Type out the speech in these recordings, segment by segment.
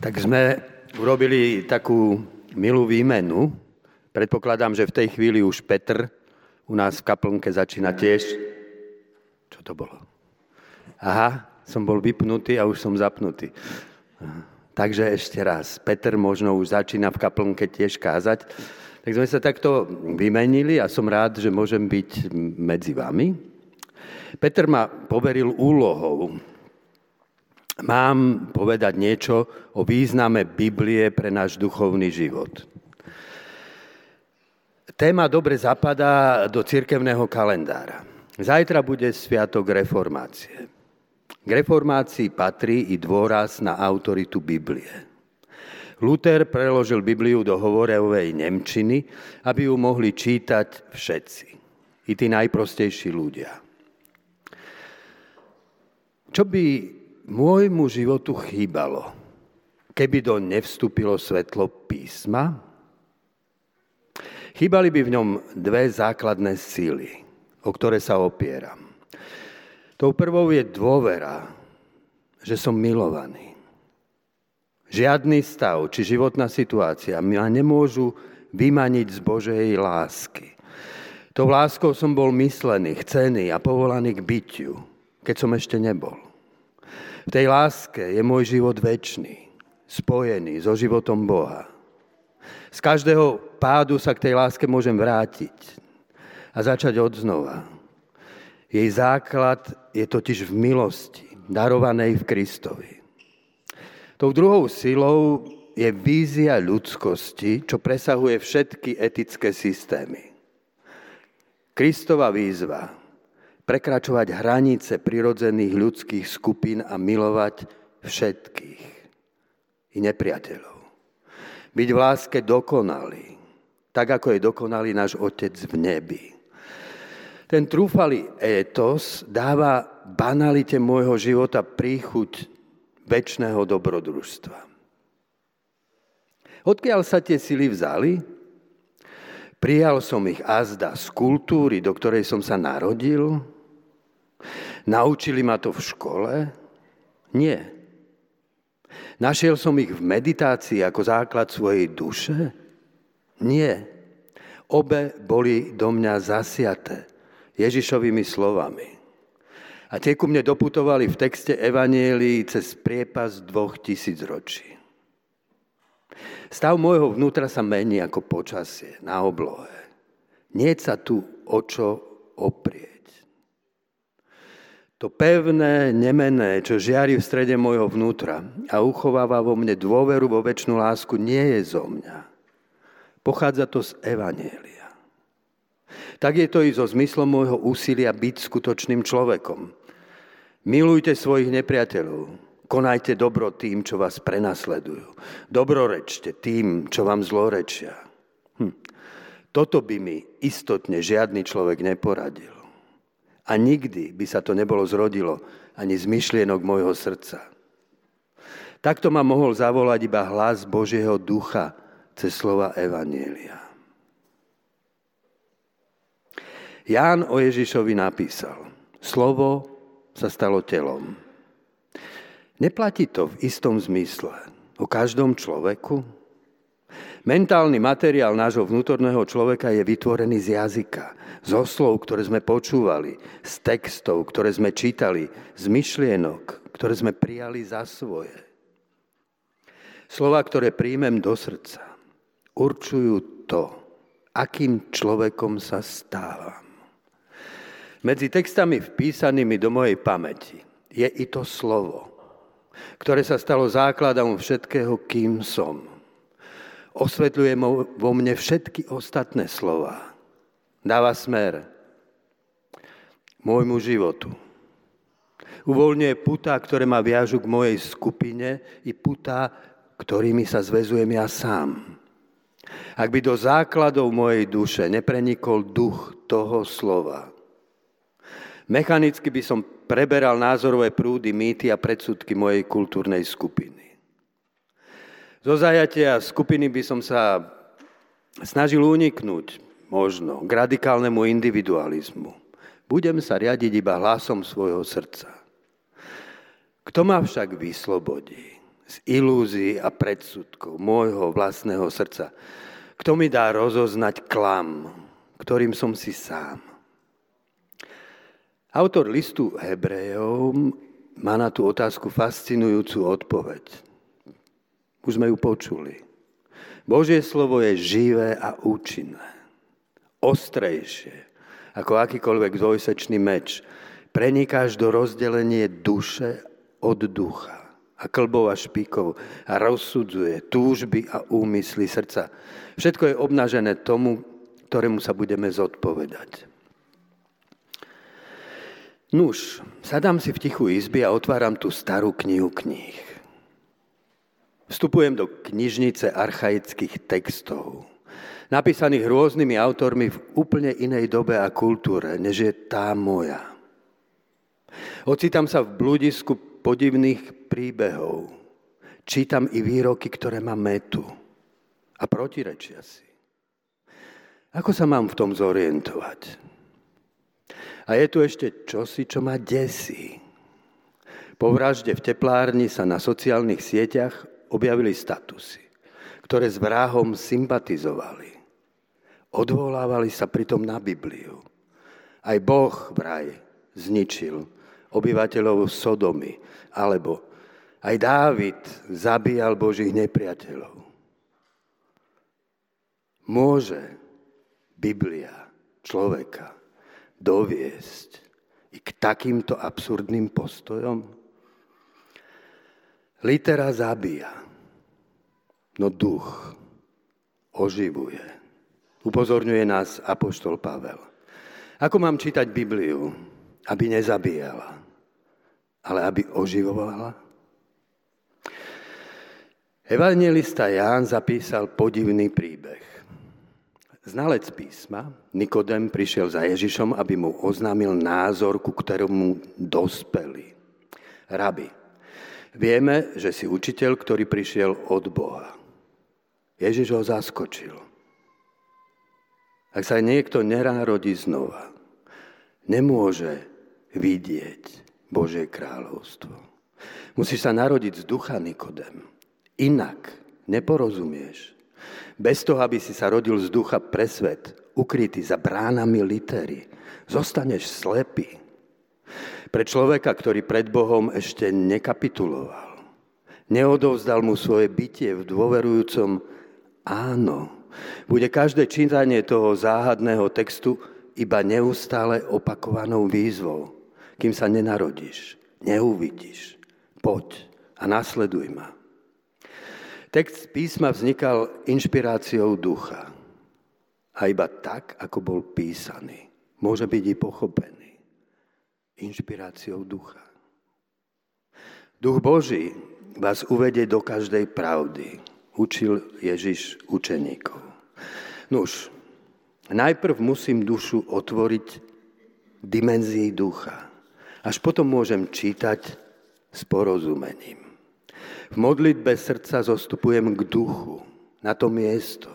Tak sme urobili takú milú výmenu. Predpokladám, že v tej chvíli už Petr u nás v kaplnke začína tiež. Čo to bolo? Aha, som bol vypnutý a už som zapnutý. Takže ešte raz. Peter možno už začína v kaplnke tiež kázať. Tak sme sa takto vymenili a som rád, že môžem byť medzi vami. Peter ma poveril úlohou mám povedať niečo o význame Biblie pre náš duchovný život. Téma dobre zapadá do cirkevného kalendára. Zajtra bude Sviatok reformácie. K reformácii patrí i dôraz na autoritu Biblie. Luther preložil Bibliu do hovorevej Nemčiny, aby ju mohli čítať všetci, i tí najprostejší ľudia. Čo by môjmu životu chýbalo, keby do nevstúpilo svetlo písma? Chýbali by v ňom dve základné síly, o ktoré sa opieram. Tou prvou je dôvera, že som milovaný. Žiadny stav či životná situácia ma nemôžu vymaniť z Božej lásky. Tou láskou som bol myslený, chcený a povolaný k bytiu, keď som ešte nebol. V tej láske je môj život väčší, spojený so životom Boha. Z každého pádu sa k tej láske môžem vrátiť a začať od znova. Jej základ je totiž v milosti, darovanej v Kristovi. Tou druhou silou je vízia ľudskosti, čo presahuje všetky etické systémy. Kristova výzva prekračovať hranice prirodzených ľudských skupín a milovať všetkých i nepriateľov. Byť v láske dokonalý, tak ako je dokonalý náš Otec v nebi. Ten trúfalý étos dáva banalite môjho života príchuť väčšného dobrodružstva. Odkiaľ sa tie sily vzali? Prijal som ich azda z kultúry, do ktorej som sa narodil, Naučili ma to v škole? Nie. Našiel som ich v meditácii ako základ svojej duše? Nie. Obe boli do mňa zasiaté Ježišovými slovami. A tie ku mne doputovali v texte Evanielii cez priepas dvoch tisíc ročí. Stav môjho vnútra sa mení ako počasie na oblohe. Nie sa tu o čo oprieť. To pevné, nemené, čo žiari v strede môjho vnútra a uchováva vo mne dôveru vo väčšinu lásku, nie je zo mňa. Pochádza to z Evanielia. Tak je to i so zmyslom môjho úsilia byť skutočným človekom. Milujte svojich nepriateľov, konajte dobro tým, čo vás prenasledujú. Dobrorečte tým, čo vám zlorečia. Hm. Toto by mi istotne žiadny človek neporadil. A nikdy by sa to nebolo zrodilo ani z myšlienok môjho srdca. Takto ma mohol zavolať iba hlas Božieho ducha cez slova Evanielia. Ján o Ježišovi napísal, slovo sa stalo telom. Neplatí to v istom zmysle o každom človeku? Mentálny materiál nášho vnútorného človeka je vytvorený z jazyka, zo slov, ktoré sme počúvali, z textov, ktoré sme čítali, z myšlienok, ktoré sme prijali za svoje. Slova, ktoré príjmem do srdca, určujú to, akým človekom sa stávam. Medzi textami vpísanými do mojej pamäti je i to slovo, ktoré sa stalo základom všetkého, kým som osvetľuje vo mne všetky ostatné slova. Dáva smer môjmu životu. Uvoľňuje putá, ktoré ma viažu k mojej skupine i putá, ktorými sa zvezujem ja sám. Ak by do základov mojej duše neprenikol duch toho slova, mechanicky by som preberal názorové prúdy, mýty a predsudky mojej kultúrnej skupiny. Zo zajatia skupiny by som sa snažil uniknúť možno k radikálnemu individualizmu. Budem sa riadiť iba hlasom svojho srdca. Kto ma však vyslobodí? z ilúzií a predsudkov môjho vlastného srdca. Kto mi dá rozoznať klam, ktorým som si sám? Autor listu Hebrejov má na tú otázku fascinujúcu odpoveď. Už sme ju počuli. Božie slovo je živé a účinné. Ostrejšie ako akýkoľvek dvojsečný meč. Prenikáš do rozdelenie duše od ducha a klbov a špíkov a rozsudzuje túžby a úmysly srdca. Všetko je obnažené tomu, ktorému sa budeme zodpovedať. Nuž, sadám si v tichu izby a otváram tú starú knihu kníh. Vstupujem do knižnice archaických textov, napísaných rôznymi autormi v úplne inej dobe a kultúre, než je tá moja. Ocitám sa v bludisku podivných príbehov. Čítam i výroky, ktoré ma metu a protirečia si. Ako sa mám v tom zorientovať? A je tu ešte čosi, čo ma desí. Po vražde v teplárni sa na sociálnych sieťach objavili statusy, ktoré s vrahom sympatizovali. Odvolávali sa pritom na Bibliu. Aj Boh vraj zničil obyvateľov Sodomy, alebo aj Dávid zabíjal Božích nepriateľov. Môže Biblia človeka doviesť i k takýmto absurdným postojom? Litera zabíja, no duch oživuje. Upozorňuje nás Apoštol Pavel. Ako mám čítať Bibliu, aby nezabíjala? ale aby oživovala? Evangelista Ján zapísal podivný príbeh. Znalec písma Nikodem prišiel za Ježišom, aby mu oznámil názor, ku ktorému dospeli. Rabi, vieme, že si učiteľ, ktorý prišiel od Boha. Ježiš ho zaskočil. Ak sa niekto nerárodí znova, nemôže vidieť Božie kráľovstvo. Musíš sa narodiť z ducha, Nikodem. Inak neporozumieš. Bez toho, aby si sa rodil z ducha pre svet, ukrytý za bránami litery, zostaneš slepý. Pre človeka, ktorý pred Bohom ešte nekapituloval, neodovzdal mu svoje bytie v dôverujúcom áno, bude každé čítanie toho záhadného textu iba neustále opakovanou výzvou kým sa nenarodíš, neuvidíš. Poď a nasleduj ma. Text písma vznikal inšpiráciou ducha. A iba tak, ako bol písaný, môže byť i pochopený. Inšpiráciou ducha. Duch Boží vás uvedie do každej pravdy, učil Ježiš učeníkov. Nuž, najprv musím dušu otvoriť dimenzii ducha. Až potom môžem čítať s porozumením. V modlitbe srdca zostupujem k duchu, na to miesto,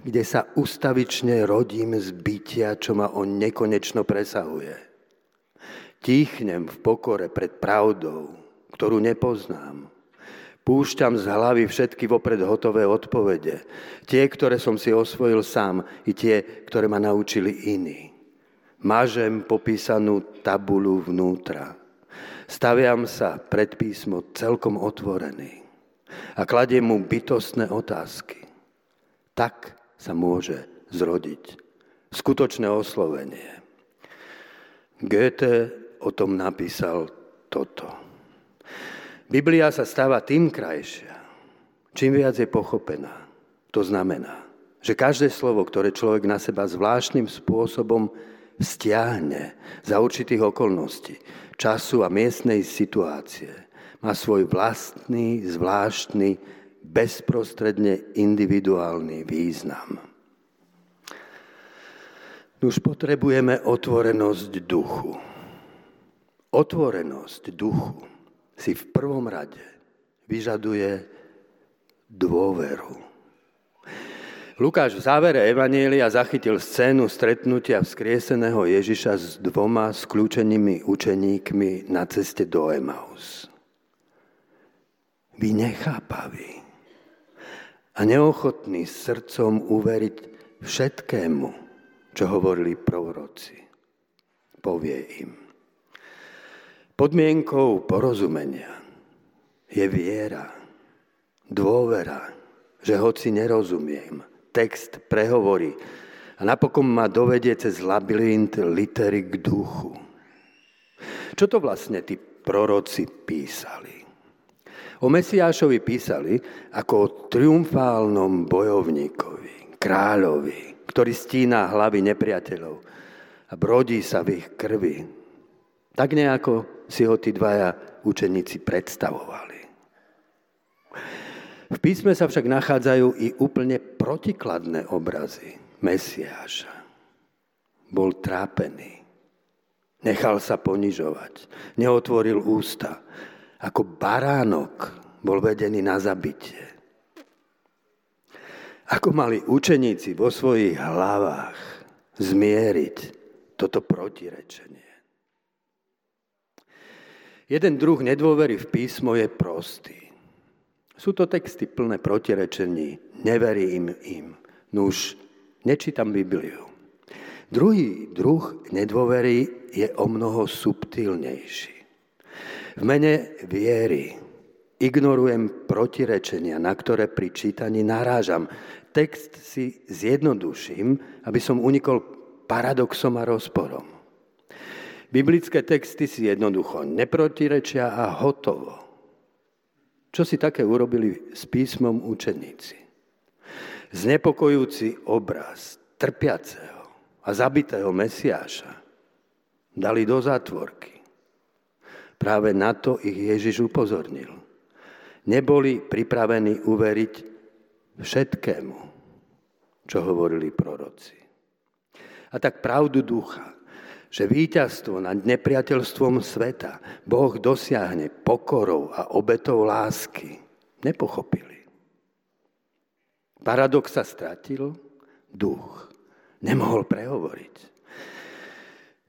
kde sa ustavične rodím z bytia, čo ma on nekonečno presahuje. Tíchnem v pokore pred pravdou, ktorú nepoznám. Púšťam z hlavy všetky vopred hotové odpovede. Tie, ktoré som si osvojil sám, i tie, ktoré ma naučili iní. Mažem popísanú tabulu vnútra. Staviam sa pred písmo celkom otvorený a kladiem mu bytostné otázky. Tak sa môže zrodiť skutočné oslovenie. Goethe o tom napísal toto. Biblia sa stáva tým krajšia, čím viac je pochopená. To znamená, že každé slovo, ktoré človek na seba zvláštnym spôsobom stiahne za určitých okolností, času a miestnej situácie. Má svoj vlastný, zvláštny, bezprostredne individuálny význam. Už potrebujeme otvorenosť duchu. Otvorenosť duchu si v prvom rade vyžaduje dôveru. Lukáš v závere Evanielia zachytil scénu stretnutia vzkrieseného Ježiša s dvoma skľúčenými učeníkmi na ceste do Emaus. vy nechápaví a neochotní srdcom uveriť všetkému, čo hovorili proroci. Povie im. Podmienkou porozumenia je viera, dôvera, že hoci nerozumiem, text prehovorí a napokon ma dovedie cez labyrint litery k duchu. Čo to vlastne tí proroci písali? O Mesiášovi písali ako o triumfálnom bojovníkovi, kráľovi, ktorý stína hlavy nepriateľov a brodí sa v ich krvi. Tak nejako si ho tí dvaja učeníci predstavovali. V písme sa však nachádzajú i úplne protikladné obrazy Mesiáša. Bol trápený, nechal sa ponižovať, neotvoril ústa, ako baránok bol vedený na zabitie. Ako mali učeníci vo svojich hlavách zmieriť toto protirečenie. Jeden druh nedôvery v písmo je prostý. Sú to texty plné protirečení, neverím im. Nuž, nečítam Bibliu. Druhý druh nedôvery je o mnoho subtilnejší. V mene viery ignorujem protirečenia, na ktoré pri čítaní narážam. Text si zjednoduším, aby som unikol paradoxom a rozporom. Biblické texty si jednoducho neprotirečia a hotovo. Čo si také urobili s písmom učeníci? Znepokojúci obraz trpiaceho a zabitého Mesiáša dali do zátvorky. Práve na to ich Ježiš upozornil. Neboli pripravení uveriť všetkému, čo hovorili proroci. A tak pravdu ducha, že víťazstvo nad nepriateľstvom sveta Boh dosiahne pokorou a obetou lásky, nepochopili. Paradox sa stratil, duch nemohol prehovoriť.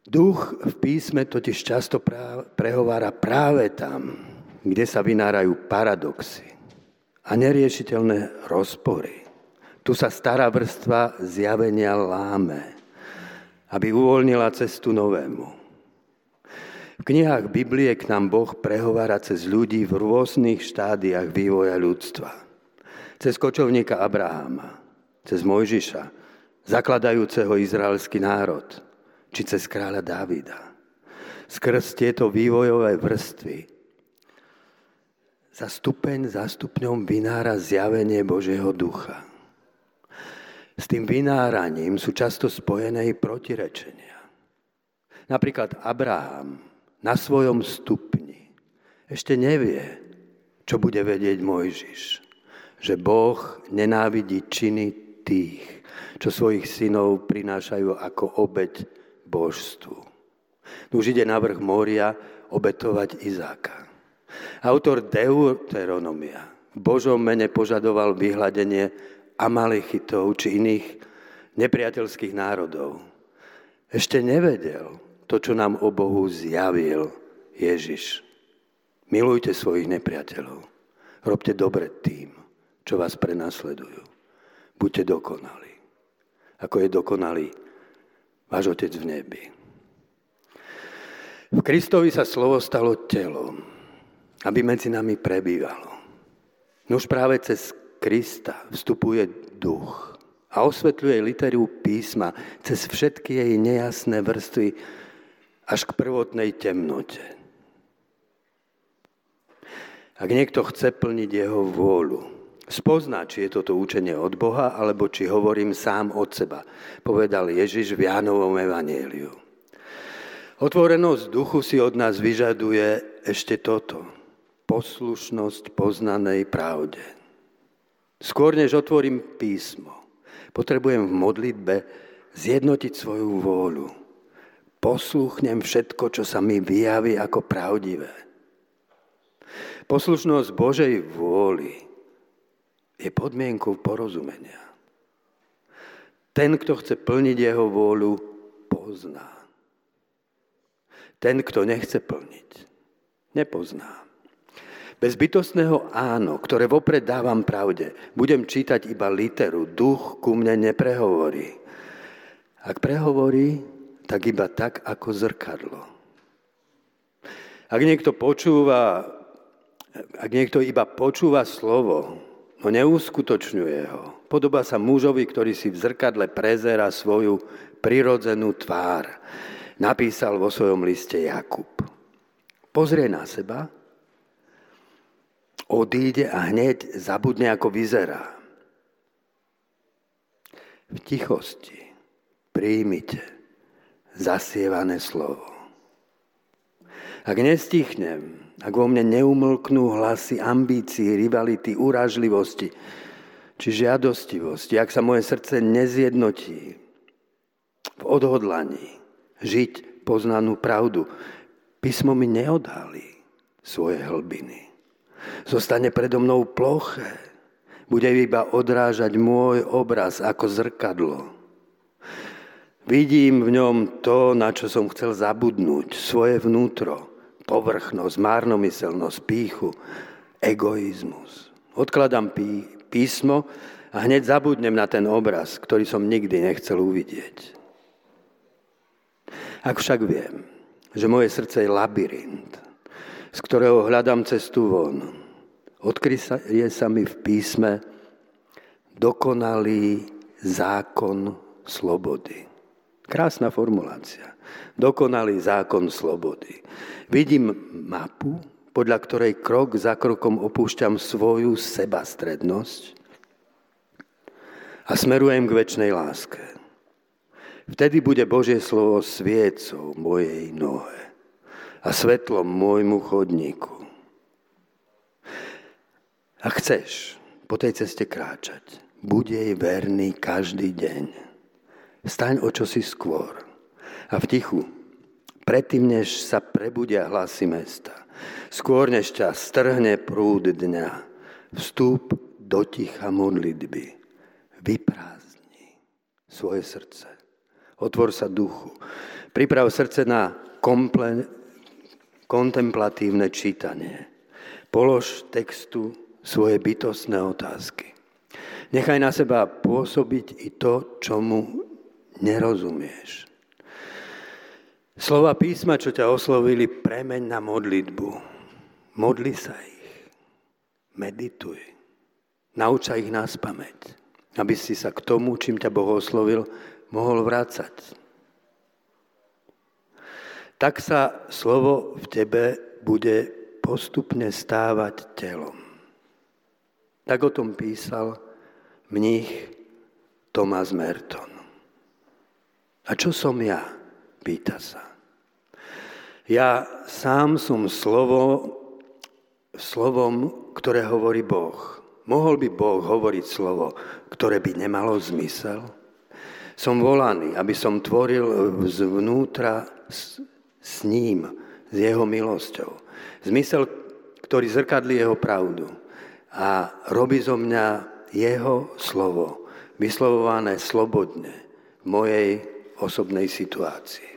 Duch v písme totiž často prehovára práve tam, kde sa vynárajú paradoxy a neriešiteľné rozpory. Tu sa stará vrstva zjavenia láme, aby uvoľnila cestu novému. V knihách Biblie k nám Boh prehovára cez ľudí v rôznych štádiách vývoja ľudstva. Cez kočovníka Abraháma, cez Mojžiša, zakladajúceho izraelský národ – či cez kráľa Dávida. Skrz tieto vývojové vrstvy za stupeň za stupňom vynára zjavenie Božieho ducha. S tým vynáraním sú často spojené i protirečenia. Napríklad Abraham na svojom stupni ešte nevie, čo bude vedieť Mojžiš. Že Boh nenávidí činy tých, čo svojich synov prinášajú ako obeď božstvu. Už ide na vrch moria obetovať Izáka. Autor Deuteronomia v Božom mene požadoval vyhľadenie Amalechitov či iných nepriateľských národov. Ešte nevedel to, čo nám o Bohu zjavil Ježiš. Milujte svojich nepriateľov. Robte dobre tým, čo vás prenasledujú. Buďte dokonali, ako je dokonalý váš Otec v nebi. V Kristovi sa slovo stalo telom, aby medzi nami prebývalo. Nož práve cez Krista vstupuje duch a osvetľuje literu písma cez všetky jej nejasné vrstvy až k prvotnej temnote. Ak niekto chce plniť jeho vôľu, spozná, či je toto učenie od Boha, alebo či hovorím sám od seba, povedal Ježiš v Jánovom evanieliu. Otvorenosť duchu si od nás vyžaduje ešte toto. Poslušnosť poznanej pravde. Skôr než otvorím písmo, potrebujem v modlitbe zjednotiť svoju vôľu. Posluchnem všetko, čo sa mi vyjaví ako pravdivé. Poslušnosť Božej vôli je podmienkou porozumenia. Ten, kto chce plniť jeho vôľu, pozná. Ten, kto nechce plniť, nepozná. Bez bytostného áno, ktoré vopred dávam pravde, budem čítať iba literu. Duch ku mne neprehovorí. Ak prehovorí, tak iba tak ako zrkadlo. Ak niekto počúva, ak niekto iba počúva slovo, no neuskutočňuje ho, podoba sa mužovi, ktorý si v zrkadle prezera svoju prirodzenú tvár. Napísal vo svojom liste Jakub. Pozrie na seba, odíde a hneď zabudne, ako vyzerá. V tichosti príjmite zasievané slovo. Ak nestichnem, ak vo mne neumlknú hlasy ambícií, rivality, uražlivosti či žiadostivosti, ak sa moje srdce nezjednotí v odhodlaní žiť poznanú pravdu, písmo mi neodhalí svoje hlbiny. Zostane predo mnou ploché. Bude iba odrážať môj obraz ako zrkadlo. Vidím v ňom to, na čo som chcel zabudnúť, svoje vnútro, povrchnosť, márnomyselnosť, píchu, egoizmus. Odkladám pí, písmo a hneď zabudnem na ten obraz, ktorý som nikdy nechcel uvidieť. Ak však viem, že moje srdce je labyrint, z ktorého hľadám cestu von. Odkryje sa mi v písme dokonalý zákon slobody. Krásna formulácia. Dokonalý zákon slobody. Vidím mapu, podľa ktorej krok za krokom opúšťam svoju sebastrednosť a smerujem k väčšnej láske. Vtedy bude Božie slovo sviecou mojej nohe a svetlom môjmu chodníku. A chceš po tej ceste kráčať, buď jej verný každý deň. Staň o čosi skôr a v tichu, predtým, než sa prebudia hlasy mesta, skôr než ťa strhne prúd dňa, vstúp do ticha modlitby, vyprázdni svoje srdce, otvor sa duchu, priprav srdce na komple- kontemplatívne čítanie. Polož textu svoje bytostné otázky. Nechaj na seba pôsobiť i to, čomu nerozumieš. Slova písma, čo ťa oslovili, premeň na modlitbu. Modli sa ich. Medituj. Nauča ich nás pamäť, aby si sa k tomu, čím ťa Boh oslovil, mohol vrácať tak sa slovo v tebe bude postupne stávať telom. Tak o tom písal mních Thomas Merton. A čo som ja? Pýta sa. Ja sám som slovo, slovom, ktoré hovorí Boh. Mohol by Boh hovoriť slovo, ktoré by nemalo zmysel? Som volaný, aby som tvoril zvnútra s ním, s jeho milosťou. Zmysel, ktorý zrkadlí jeho pravdu a robí zo mňa jeho slovo, vyslovované slobodne v mojej osobnej situácii.